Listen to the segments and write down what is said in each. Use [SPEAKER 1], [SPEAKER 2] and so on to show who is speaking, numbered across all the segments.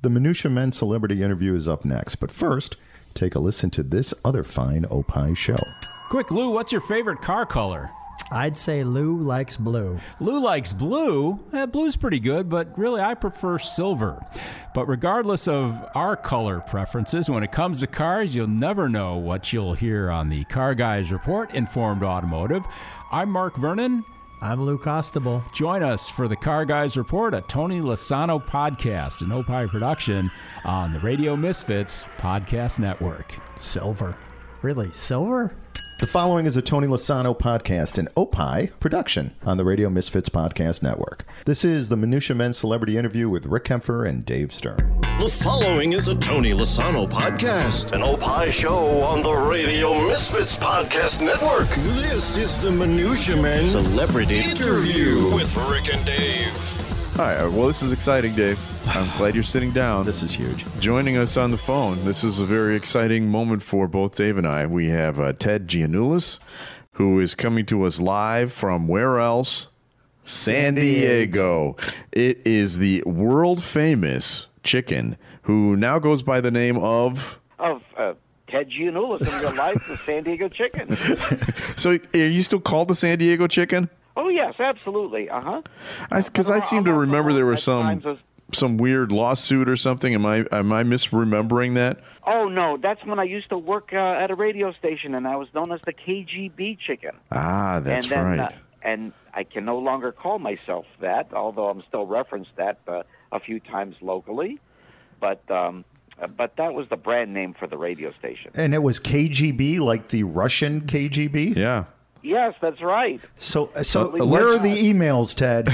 [SPEAKER 1] The Minutia Men celebrity interview is up next, but first, take a listen to this other fine Opie show.
[SPEAKER 2] Quick, Lou, what's your favorite car color?
[SPEAKER 3] I'd say Lou likes blue.
[SPEAKER 2] Lou likes blue. Eh, blue's pretty good, but really I prefer silver. But regardless of our color preferences, when it comes to cars, you'll never know what you'll hear on the Car Guys Report, Informed Automotive. I'm Mark Vernon.
[SPEAKER 3] I'm Lou Costable.
[SPEAKER 2] Join us for the Car Guys Report, a Tony Lasano podcast, an Opie production on the Radio Misfits Podcast Network.
[SPEAKER 3] Silver. Really? Silver?
[SPEAKER 1] The following is a Tony Lasano podcast and Opie production on the Radio Misfits Podcast Network. This is the Minutia Men celebrity interview with Rick Kaempfer and Dave Stern.
[SPEAKER 4] The following is a Tony Lasano podcast, an Opie show on the Radio Misfits Podcast Network. This is the Minutia Men Celebrity Interview with Rick and Dave.
[SPEAKER 5] Hi, uh, well, this is exciting, Dave. I'm glad you're sitting down.
[SPEAKER 1] This is huge.
[SPEAKER 5] Joining us on the phone. This is a very exciting moment for both Dave and I. We have uh, Ted Giannoulis, who is coming to us live from where else? San Diego. It is the world famous chicken who now goes by the name of.
[SPEAKER 6] of uh, Ted Giannoulis in real life, the San Diego Chicken.
[SPEAKER 5] So, are you still called the San Diego chicken?
[SPEAKER 6] Oh yes, absolutely. Uh huh.
[SPEAKER 5] Because I, seem to remember there was some some weird lawsuit or something. Am I am I misremembering that?
[SPEAKER 6] Oh no, that's when I used to work uh, at a radio station, and I was known as the KGB Chicken.
[SPEAKER 5] Ah, that's
[SPEAKER 6] and then,
[SPEAKER 5] right.
[SPEAKER 6] Uh, and I can no longer call myself that, although I'm still referenced that uh, a few times locally. But um, but that was the brand name for the radio station.
[SPEAKER 1] And it was KGB, like the Russian KGB?
[SPEAKER 5] yeah.
[SPEAKER 6] Yes, that's right.
[SPEAKER 1] So, so
[SPEAKER 5] Uh,
[SPEAKER 1] where are
[SPEAKER 5] let's-
[SPEAKER 1] the emails, Ted?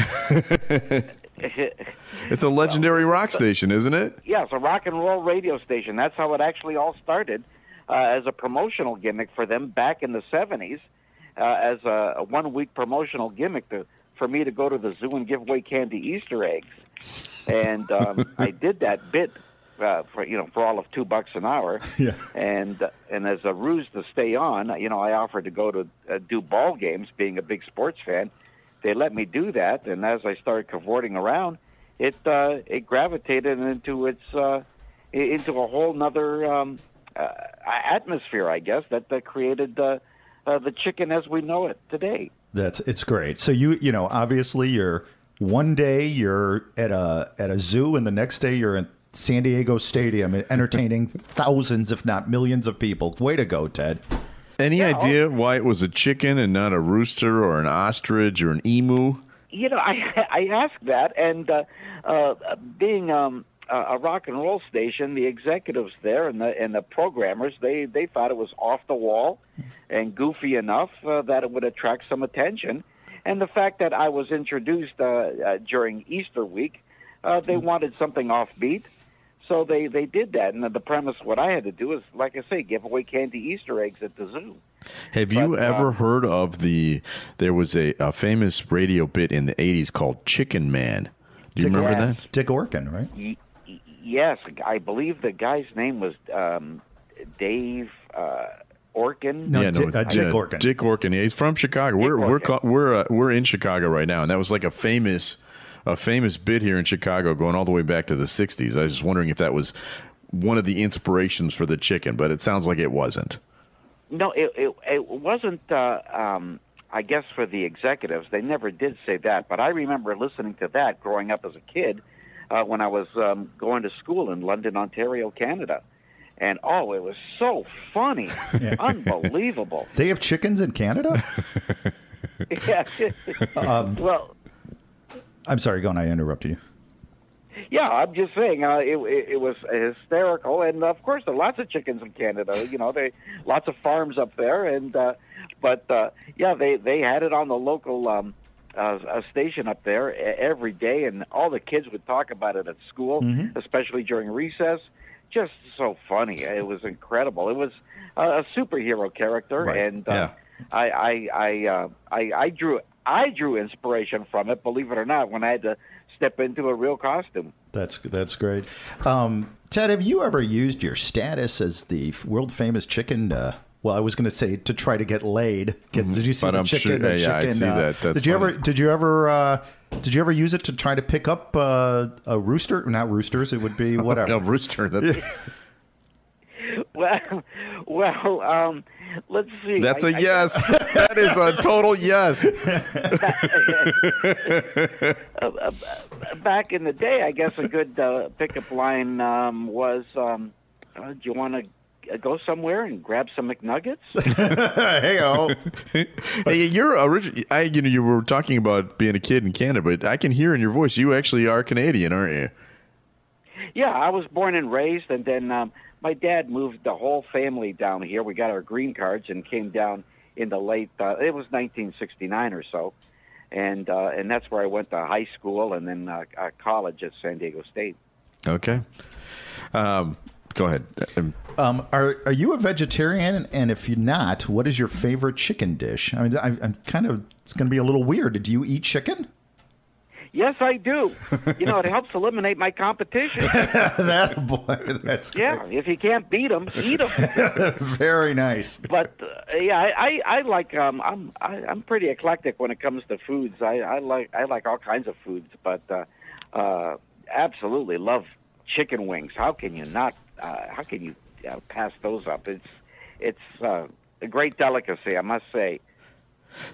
[SPEAKER 5] It's a legendary rock station, isn't it?
[SPEAKER 6] Yes, a rock and roll radio station. That's how it actually all started, uh, as a promotional gimmick for them back in the '70s, uh, as a, a one-week promotional gimmick to, for me to go to the zoo and give away candy Easter eggs, and um, I did that bit uh, for you know for all of two bucks an hour,
[SPEAKER 1] Yeah.
[SPEAKER 6] and uh, and as a ruse to stay on, you know, I offered to go to uh, do ball games, being a big sports fan. They let me do that, and as I started cavorting around, it uh, it gravitated into its uh, into a whole nother um, uh, atmosphere, I guess, that that created uh, uh, the chicken as we know it today.
[SPEAKER 1] That's it's great. So you you know obviously you're one day you're at a at a zoo and the next day you're at San Diego Stadium and entertaining thousands if not millions of people. Way to go, Ted.
[SPEAKER 5] Any idea why it was a chicken and not a rooster or an ostrich or an emu?
[SPEAKER 6] You know, I I asked that, and uh, uh, being um, a a rock and roll station, the executives there and the and the programmers they they thought it was off the wall and goofy enough uh, that it would attract some attention, and the fact that I was introduced uh, uh, during Easter week, uh, they wanted something offbeat. So they, they did that, and the premise what I had to do is, like I say, give away candy Easter eggs at the zoo.
[SPEAKER 5] Have you ever
[SPEAKER 6] uh,
[SPEAKER 5] heard of the? There was a, a famous radio bit in the '80s called Chicken Man. Do you remember
[SPEAKER 6] Yes.
[SPEAKER 5] that?
[SPEAKER 1] Dick Orkin, right?
[SPEAKER 6] Y- y- yes, I believe the guy's name was um, Dave uh, Orkin.
[SPEAKER 1] No, Dick- uh, Dick
[SPEAKER 5] yeah,
[SPEAKER 1] Orkin.
[SPEAKER 5] Dick Orkin. Yeah, he's from Chicago. we're we're ca- we're uh, we're in Chicago right now, and that was like a famous a famous bit here in Chicago, going all the way back to the '60s. I was just wondering if that was one of the inspirations for the chicken, but it sounds like it wasn't.
[SPEAKER 6] No, it it, it wasn't. Uh, um, I guess for the executives, they never did say that. But I remember listening to that growing up as a kid uh, when I was um, going to school in London, Ontario, Canada. And oh, it was so funny, unbelievable.
[SPEAKER 1] They have chickens in Canada?
[SPEAKER 6] yeah.
[SPEAKER 1] Um,
[SPEAKER 6] well,
[SPEAKER 1] I'm sorry, go on. I interrupted you.
[SPEAKER 6] Yeah, I'm just saying uh, it, it, it was hysterical, and of course there are lots of chickens in Canada. You know, they lots of farms up there, and uh, but uh, yeah, they they had it on the local um, uh, uh, station up there every day, and all the kids would talk about it at school, especially during recess. Just so funny. It was incredible. It was uh, a superhero character,
[SPEAKER 5] Right.
[SPEAKER 6] and uh,
[SPEAKER 5] Yeah.
[SPEAKER 6] I I I, uh, I I drew I drew inspiration from it. Believe it or not, when I had to step into a real costume.
[SPEAKER 1] That's that's great. Um, Ted, have you ever used your status as the world famous chicken uh, well, I was going to say to try to get laid. Get, Did you see
[SPEAKER 5] But
[SPEAKER 1] the
[SPEAKER 5] I'm
[SPEAKER 1] chicken?
[SPEAKER 5] sure-
[SPEAKER 1] the
[SPEAKER 5] yeah, I
[SPEAKER 1] chicken,
[SPEAKER 5] see
[SPEAKER 1] uh,
[SPEAKER 5] that. That's
[SPEAKER 1] did you ever? Did you ever? Uh, did you ever use it to try to pick up uh, a rooster? Not roosters. It would be whatever.
[SPEAKER 5] No, Rooster. That,
[SPEAKER 6] Well, well, um, let's see.
[SPEAKER 5] that's
[SPEAKER 6] a
[SPEAKER 5] a yes. that is a total yes.
[SPEAKER 6] back in the day, I guess a good uh, pickup line um, was, um, uh, "Do you want to go somewhere and grab some McNuggets?"
[SPEAKER 1] hey, oh.
[SPEAKER 5] Hey, you're original. I, you know, you were talking about being a kid in Canada, but I can hear in your voice you actually are Canadian, aren't you?
[SPEAKER 6] yeah, I was born and raised, and then um, my dad moved the whole family down here. We got our green cards and came down in the late. Uh, it was 1969 or so, and uh, and that's where I went to high school and then uh, uh, college at San Diego State.
[SPEAKER 5] Okay. Um, go ahead. Um,
[SPEAKER 1] Um, are are you a vegetarian? And if you're not, what is your favorite chicken dish? I mean, I, I'm kind of. It's going to be a little weird. Do you eat chicken?
[SPEAKER 6] Yes, I do. You know, it helps eliminate my competition.
[SPEAKER 1] that boy, that's
[SPEAKER 6] Yeah, if you can't beat them, eat them.
[SPEAKER 1] very nice.
[SPEAKER 6] but uh, yeah, I, I, I like um, I'm I, I'm pretty eclectic when it comes to foods. I, I like I like all kinds of foods, but uh, uh, absolutely love chicken wings. How can you not? Uh, how can you uh, pass those up? It's it's uh, a great delicacy, I must say.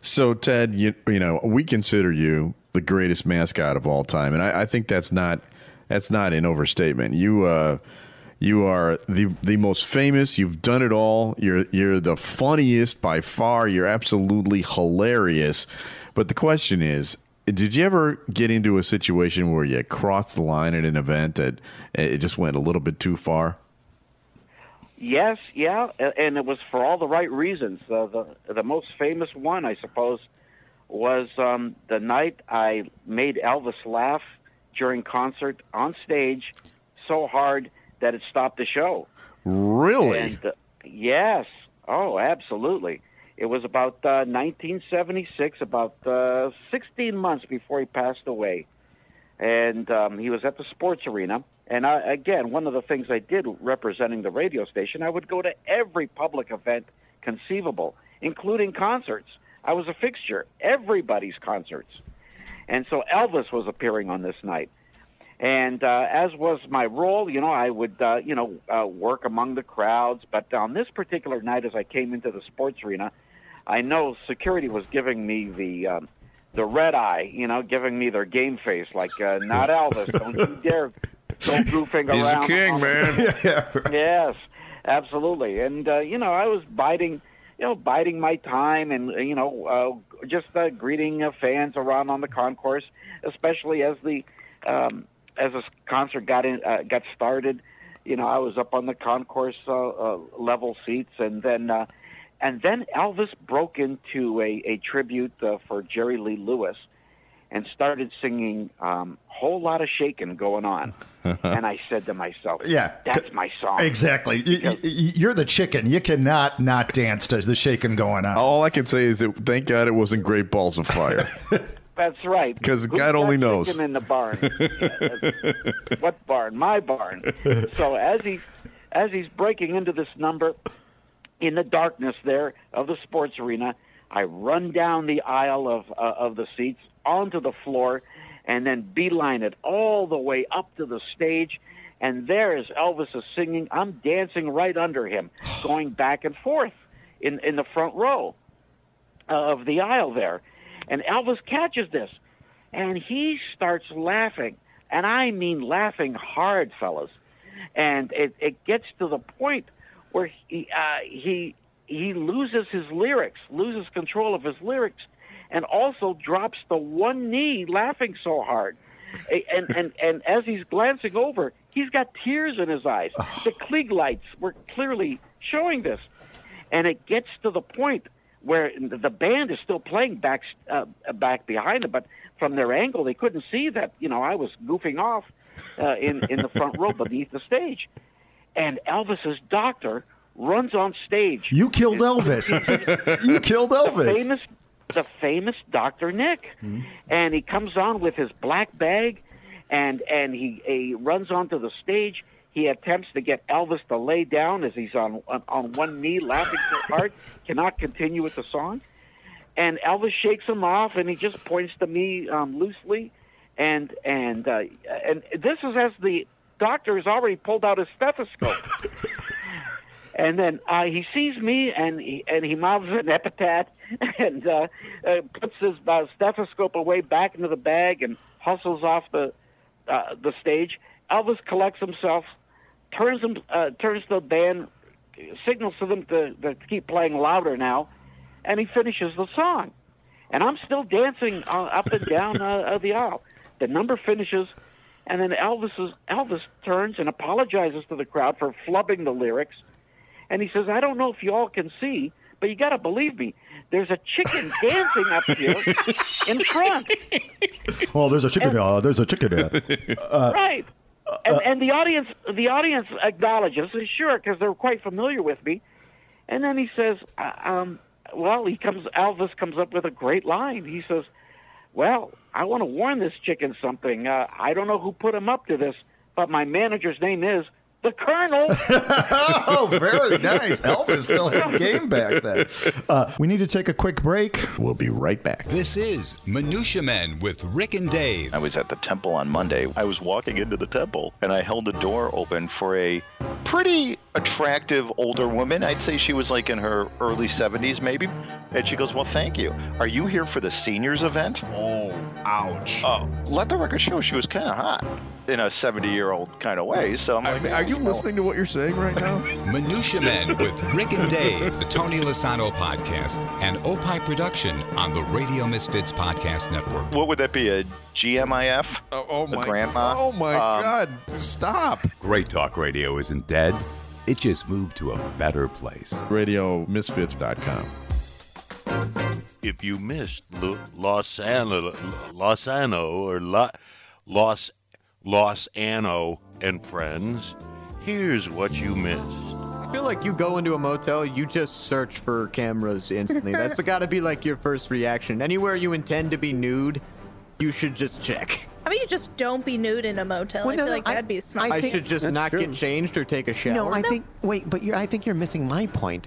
[SPEAKER 5] So, Ted, you, you know, we consider you the greatest mascot of all time, and I, I think that's not that's not an overstatement. You uh, you are the the most famous. You've done it all. You're you're the funniest by far. You're absolutely hilarious. But the question is. Did you ever get into a situation where you crossed the line at an event that it just went a little bit too far?
[SPEAKER 6] Yes, yeah, and it was for all the right reasons. Uh, the the most famous one, I suppose, was um, the night I made Elvis laugh during concert on stage so hard that it stopped the show.
[SPEAKER 5] Really?
[SPEAKER 6] And uh, yes, oh, absolutely. It was about uh, 1976, about uh, 16 months before he passed away, and um, he was at the sports arena. And I, again, one of the things I did representing the radio station, I would go to every public event conceivable, including concerts. I was a fixture, everybody's concerts. And so Elvis was appearing on this night. And uh, as was my role, you know, I would, uh, you know, uh, work among the crowds. But on this particular night, as I came into the sports arena, I know security was giving me the um, the red eye, you know, giving me their game face, like, uh, not Elvis, don't you dare go goofing
[SPEAKER 5] He's
[SPEAKER 6] around.
[SPEAKER 5] the king, man.
[SPEAKER 6] Yes, absolutely. And uh, you know, I was biding, you know, biding my time, and uh, you know, uh, just uh, greeting uh, fans around on the concourse, especially as the um, as the concert got in, uh, got started. You know, I was up on the concourse uh, uh, level seats, and then uh, and then Elvis broke into a, a tribute uh, for Jerry Lee Lewis. And started singing um, "Whole Lot of Shaking" going on, and I said to myself,
[SPEAKER 1] Yeah.
[SPEAKER 6] that's my song."
[SPEAKER 1] Exactly. Y- y- y- You're the chicken. You cannot not dance to the shaking going on.
[SPEAKER 5] All I can say is that thank God it wasn't Great Balls of Fire.
[SPEAKER 6] That's right because
[SPEAKER 5] God only
[SPEAKER 6] got
[SPEAKER 5] knows.
[SPEAKER 6] chicken in the barn. Yeah, what barn? My barn. So as he's as he's breaking into this number in the darkness there of the sports arena, I run down the aisle of uh, of the seats onto the floor, and then beeline it all the way up to the stage. And there is Elvis is singing. I'm dancing right under him, going back and forth in in the front row of the aisle there. And Elvis catches this, and he starts laughing, and I mean laughing hard, fellas. And it, it gets to the point where he uh, he he loses his lyrics, loses control of his lyrics, and also drops the one knee, laughing so hard. And and and as he's glancing over, he's got tears in his eyes. The Klieg lights were clearly showing this and it gets to the point where the band is still playing back uh, back behind them, but from their angle they couldn't see that you know I was goofing off uh, in in the front row beneath the stage, and Elvis's doctor runs on stage.
[SPEAKER 1] You killed Elvis. you killed Elvis.
[SPEAKER 6] famous the famous Dr. Nick. And he comes on with his black bag and and he, he runs onto the stage. He attempts to get Elvis to lay down as he's on on, on one knee, laughing so hard, cannot continue with the song. And Elvis shakes him off, and he just points to me um, loosely, and and uh, and this is as the doctor has already pulled out his stethoscope. And then uh, he sees me, and he and he mouths an epithet, and uh, uh, puts his uh, stethoscope away back into the bag, and hustles off the uh, the stage. Elvis collects himself, turns him uh, turns the band, signals to them to, to keep playing louder now, and he finishes the song. And I'm still dancing uh, up and down uh, the aisle. The number finishes, and then Elvis is, Elvis turns and apologizes to the crowd for flubbing the lyrics and he says, I don't know if you all can see, but you got to believe me. There's a chicken dancing up here in front.
[SPEAKER 1] Oh, there's a chicken. Uh, there's a chicken. Uh,
[SPEAKER 6] right. And, and the audience, the audience acknowledges, sure, because they're quite familiar with me. And then he says, uh, um, well, he comes. Elvis comes up with a great line. He says, "Well, I want to warn this chicken something. Uh, I don't know who put him up to this, but my manager's name is the Colonel.
[SPEAKER 1] oh, very nice. Elvis still had game back then. Uh, we need to take a quick break.
[SPEAKER 5] We'll be right back.
[SPEAKER 7] This is Minutia Men with Rick and Dave.
[SPEAKER 8] I was at the temple on Monday. I was walking into the temple and I held the door open for a pretty attractive older woman. I'd say she was like in her early 70s, maybe. And she goes, Well, thank you. Are you here for the seniors event?
[SPEAKER 5] Oh, ouch.
[SPEAKER 8] Oh, let the record show she was kind of hot in a 70 year old kind of way. So I'm
[SPEAKER 5] I
[SPEAKER 8] like,
[SPEAKER 5] mean, are you
[SPEAKER 8] know.
[SPEAKER 5] listening to what you're saying right now?
[SPEAKER 7] Minutia Men with Rick and Dave, the Tony Lasano podcast, and Opie production on the Radio Misfits Podcast Network.
[SPEAKER 8] What would that be? A GMIF?
[SPEAKER 5] Oh, oh
[SPEAKER 8] A
[SPEAKER 5] my
[SPEAKER 8] grandma?
[SPEAKER 5] Oh my
[SPEAKER 8] Um,
[SPEAKER 5] God! Stop.
[SPEAKER 9] Great Talk Radio isn't dead. It just moved to a better place.
[SPEAKER 5] RadioMisfits.com.
[SPEAKER 10] if you missed Lo- Los Ano, Los Ano or La, Los Los Ano and friends, here's what you missed.
[SPEAKER 11] I feel like you go into a motel, you just search for cameras instantly. That's got to be like your first reaction. Anywhere you intend to be nude, you should just check.
[SPEAKER 12] How about you just don't be nude in a motel?
[SPEAKER 13] Well,
[SPEAKER 12] I
[SPEAKER 13] no,
[SPEAKER 12] feel like
[SPEAKER 13] I-
[SPEAKER 12] that'd be smart.
[SPEAKER 11] I,
[SPEAKER 13] think-
[SPEAKER 11] should just not
[SPEAKER 13] true.
[SPEAKER 11] get changed or take a shower.
[SPEAKER 13] No, I think. Wait, but you're, I think you're missing my point.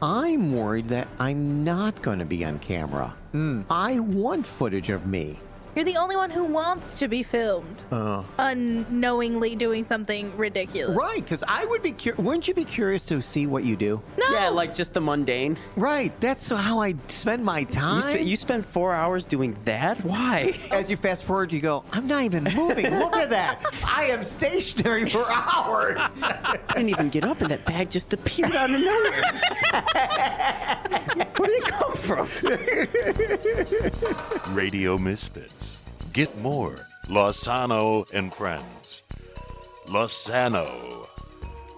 [SPEAKER 13] I'm worried that I'm not going to be on camera. Hmm. I want footage of me.
[SPEAKER 12] You're the only one who wants to be filmed
[SPEAKER 13] Uh,
[SPEAKER 12] unknowingly doing something ridiculous.
[SPEAKER 13] right, because I would be. curious. wouldn't you be curious to see what you do?
[SPEAKER 12] No.
[SPEAKER 14] Yeah, like just the mundane.
[SPEAKER 13] Right, that's how I spend my
[SPEAKER 14] You,
[SPEAKER 13] time.
[SPEAKER 14] sp- you spend four hours doing that? Why?
[SPEAKER 13] As you fast forward, you go, I'm not even moving. Look at that. I am stationary for hours.
[SPEAKER 14] I didn't even get up, and that bag just appeared out of nowhere. Where did it come from?
[SPEAKER 10] Radio Misfits. Get more Losano and friends. Losano.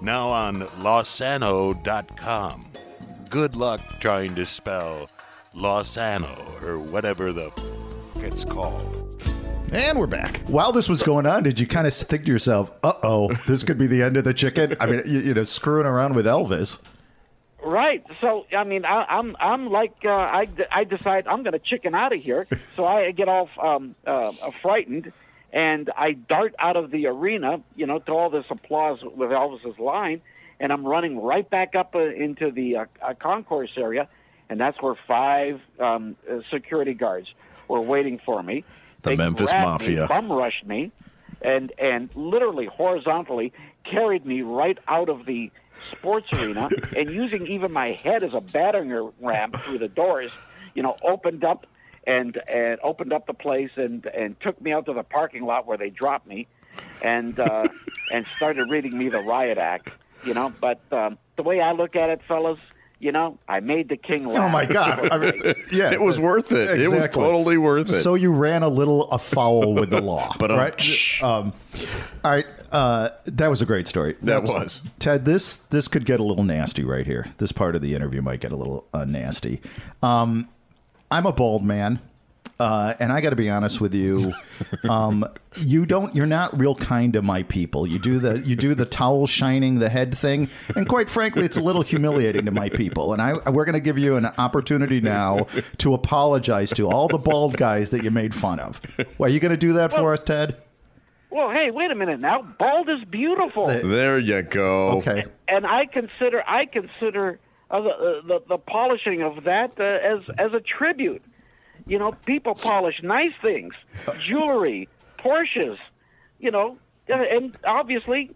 [SPEAKER 10] Now on losano.com. Good luck trying to spell Losano or whatever the f- it's called.
[SPEAKER 1] And we're back. While this was going on, did you kind of think to yourself, "Uh oh, this could be the end of the chicken"? I mean, you, you know, screwing around with Elvis.
[SPEAKER 6] Right. So I mean, I, I'm I'm like uh, I I decide I'm going to chicken out of here. So I get all um, uh, frightened, and I dart out of the arena. You know, to all this applause with Elvis's line, and I'm running right back up uh, into the uh, uh, concourse area, and that's where five um, uh, security guards were waiting for me.
[SPEAKER 5] The
[SPEAKER 6] They
[SPEAKER 5] Memphis
[SPEAKER 6] grabbed me,
[SPEAKER 5] Mafia.
[SPEAKER 6] bum rushed me, and and literally horizontally carried me right out of the sports arena, and using even my head as a battering ram through the doors, you know, opened up and and opened up the place and and took me out to the parking lot where they dropped me, and uh, and started reading me the riot act, you know. But um, the way I look at it, fellas. You know, I made the king laugh.
[SPEAKER 1] Oh my God! I mean, yeah,
[SPEAKER 5] It was worth it. It was totally worth it.
[SPEAKER 1] So you ran a little afoul with the law,
[SPEAKER 5] But, um,
[SPEAKER 1] right. Um, all right, uh, that was a great story.
[SPEAKER 5] That
[SPEAKER 1] That's-
[SPEAKER 5] was.
[SPEAKER 1] Ted. This this could get a little nasty right here. This part of the interview might get a little uh, nasty. Um, I'm a bald man. Uh, and I got to be honest with you, um, you don't. You're not real kind to my people. You do the you do the towel shining the head thing, and quite frankly, it's a little humiliating to my people. And I we're going to give you an opportunity now to apologize to all the bald guys that you made fun of. Well, are you going to do that for us, Ted?
[SPEAKER 6] Well, hey, wait a minute now. Bald is beautiful.
[SPEAKER 5] There you go.
[SPEAKER 1] Okay.
[SPEAKER 6] and I consider I consider uh, the, uh, the the polishing of that uh, as as a tribute. You know, people polish nice things, jewelry, Porsches. You know, uh, and obviously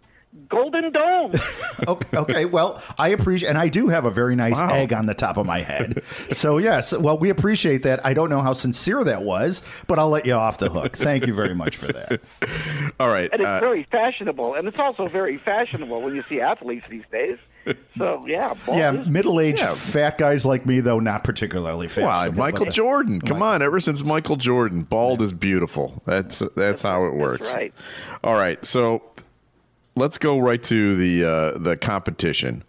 [SPEAKER 6] Golden Dome.
[SPEAKER 1] okay, okay, well, I appreciate, and I do have a very nice egg on the top of my head. So yes, well, we appreciate that. I don't know how sincere that was, but I'll let you off the hook. Thank you very much for that.
[SPEAKER 5] All right.
[SPEAKER 6] and it's
[SPEAKER 5] uh,
[SPEAKER 6] very fashionable, and it's also very fashionable when you see athletes these days. So yeah, bald
[SPEAKER 1] Yeah, middle-aged
[SPEAKER 5] Yeah.
[SPEAKER 1] fat guys like me, though, not particularly fat.
[SPEAKER 5] Why,
[SPEAKER 1] fashionable.
[SPEAKER 5] Michael
[SPEAKER 1] but-
[SPEAKER 5] Jordan? Come on! Ever since Michael Jordan, bald is beautiful. That's that's how it works.
[SPEAKER 6] right.
[SPEAKER 5] All right, so let's go right to the uh, the competition.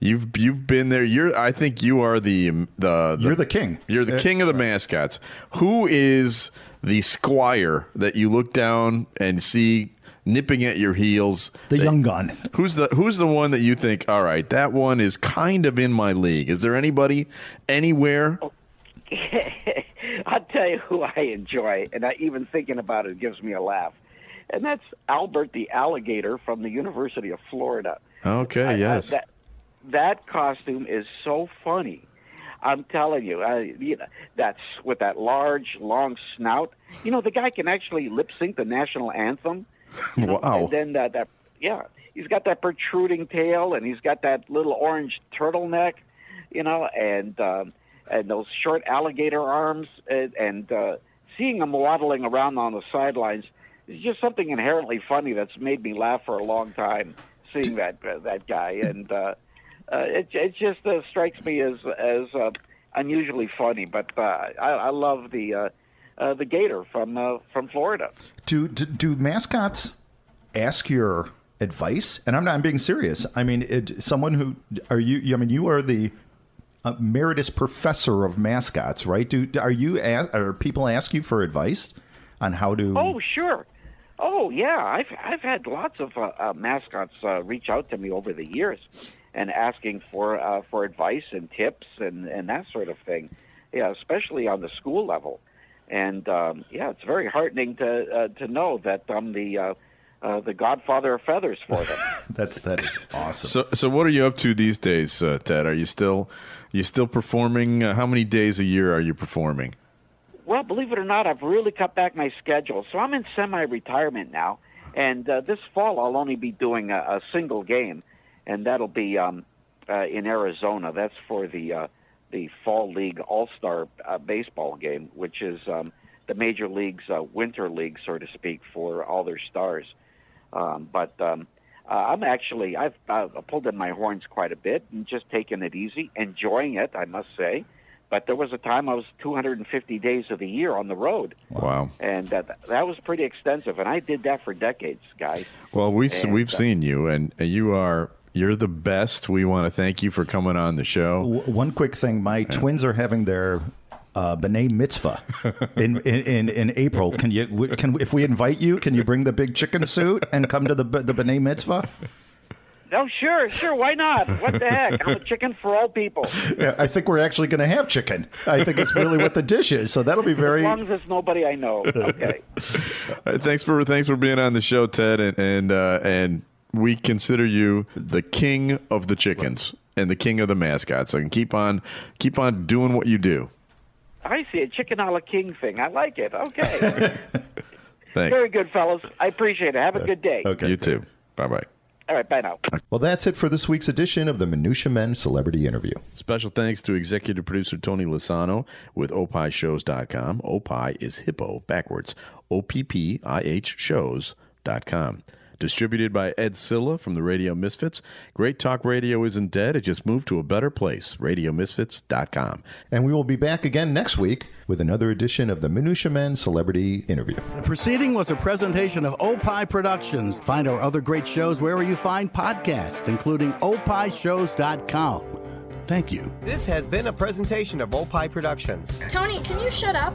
[SPEAKER 5] You've you've been there. You're. I think you are the the, the
[SPEAKER 1] You're the king.
[SPEAKER 5] You're the
[SPEAKER 1] Uh,
[SPEAKER 5] king of the mascots. Who is the squire that you look down and see nipping at your heels?
[SPEAKER 1] The
[SPEAKER 5] That-
[SPEAKER 1] young gun.
[SPEAKER 5] Who's the Who's the one that you think? All right, that one is kind of in my league. Is there anybody anywhere?
[SPEAKER 6] I'll tell you who I enjoy, and I, even thinking about it gives me a laugh, and that's Albert the alligator from the University of Florida.
[SPEAKER 5] Okay,
[SPEAKER 6] I- I-
[SPEAKER 5] yes.
[SPEAKER 6] that that costume is so funny. I'm telling you, uh, you know, that's with that large, long snout. You know, the guy can actually lip sync the national anthem.
[SPEAKER 5] wow.
[SPEAKER 6] And then that, that, yeah, he's got that protruding tail, and he's got that little orange turtleneck, you know, and um, and those short alligator arms, and, and uh, seeing him waddling around on the sidelines is just something inherently funny that's made me laugh for a long time. Seeing that uh, that guy, and uh, uh, it it just uh, strikes me as as uh, unusually funny. But uh, I, I love the uh, uh, the gator from uh, from Florida.
[SPEAKER 1] Do, do do mascots ask your advice? And I'm not I'm being serious. I mean, it, someone who are you? I mean, you are the emeritus professor of mascots, right? Do are you? Ask, are people ask you for advice on how to?
[SPEAKER 6] Oh, sure. Oh, yeah. I've I've had lots of uh, uh, mascots uh, reach out to me over the years, and asking for uh, for advice and tips and and that sort of thing. Yeah, especially on the school level. And um, yeah, it's very heartening to uh, to know that I'm the uh, uh, the godfather of feathers for them.
[SPEAKER 1] That's that is awesome.
[SPEAKER 5] So, so what are you up to these days, uh, Ted? Are you still, you still performing? Uh, how many days a year are you performing?
[SPEAKER 6] Well, believe it or not, I've really cut back my schedule. So I'm in semi-retirement now, and uh, this fall I'll only be doing a, a single game, and that'll be um, uh, in Arizona. That's for the uh, the Fall League All-Star uh, baseball game, which is um, the major leagues' uh, winter league, so to speak, for all their stars. Um, but um, uh, I'm actually I've uh, pulled in my horns quite a bit and just taking it easy, enjoying it, I must say. But there was a time I was 250 days of the year on the road,
[SPEAKER 5] Wow.
[SPEAKER 6] and that that was pretty extensive. And I did that for decades, guys.
[SPEAKER 5] Well, we
[SPEAKER 6] And,
[SPEAKER 5] we've
[SPEAKER 6] uh,
[SPEAKER 5] seen you, and, and you are you're the best. We want to thank you for coming on the show.
[SPEAKER 1] W- One quick thing: my twins are having their uh, b'nai mitzvah in, in, in, in April. Can you can if we invite you? Can you bring the big chicken suit and come to the b- the b'nai mitzvah?
[SPEAKER 6] No, sure, sure. Why not? What the heck? I'm a chicken for all people.
[SPEAKER 1] Yeah, I think we're actually going to have chicken. I think it's really what the dish is. So that'll be very.
[SPEAKER 6] As long as it's nobody I know. Okay.
[SPEAKER 5] All right, thanks for thanks for being on the show, Ted, and and uh, and we consider you the king of the chickens and the king of the mascots. So keep on keep on doing what you do.
[SPEAKER 6] I see a chicken a la king thing. I like it. Okay.
[SPEAKER 5] Thanks.
[SPEAKER 6] Very good, fellas. I appreciate it. Have a good day. Okay.
[SPEAKER 5] You too. Bye bye.
[SPEAKER 6] All right. Bye now.
[SPEAKER 1] Well, that's it for this week's edition of the Minutia Men Celebrity Interview.
[SPEAKER 5] Special thanks to executive producer Tony Lasano with opishows.com. Opie is hippo backwards. O P P I H shows.com. Distributed by Ed Silla from the Radio Misfits. Great Talk Radio isn't dead. It just moved to a better place. RadioMisfits.com.
[SPEAKER 1] And we will be back again next week with another edition of the Minutia Men Celebrity Interview.
[SPEAKER 15] The proceeding was a presentation of Opie Productions. Find our other great shows wherever you find podcasts, including opishows.com. Thank you.
[SPEAKER 16] This has been a presentation of Opie Productions.
[SPEAKER 17] Tony, can you shut up?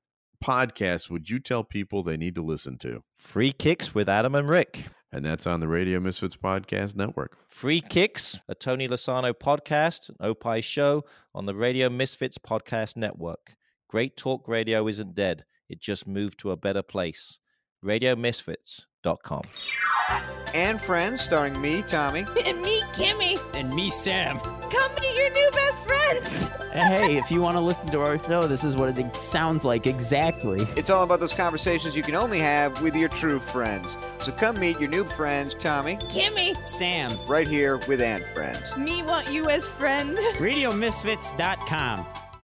[SPEAKER 5] podcast would you tell people they need to listen to?
[SPEAKER 16] Free Kicks with Adam and Rick.
[SPEAKER 5] And that's on the Radio Misfits Podcast Network.
[SPEAKER 16] Free Kicks, a Tony Lasano podcast, an Opie show on the Radio Misfits Podcast Network. Great talk radio isn't dead, it just moved to a better place. RadioMisfits.com.
[SPEAKER 11] And Friends, starring me, Tommy.
[SPEAKER 12] And me, Kimmy.
[SPEAKER 17] And me, Sam.
[SPEAKER 12] Come meet your new best friends.
[SPEAKER 17] hey, if you want to listen to our show, this is what it sounds like exactly.
[SPEAKER 11] It's all about those conversations you can only have with your true friends. So come meet your new friends, Tommy.
[SPEAKER 12] Kimmy.
[SPEAKER 17] Sam.
[SPEAKER 11] Right here with Ant Friends.
[SPEAKER 12] Me want you as friend.
[SPEAKER 17] RadioMisfits.com.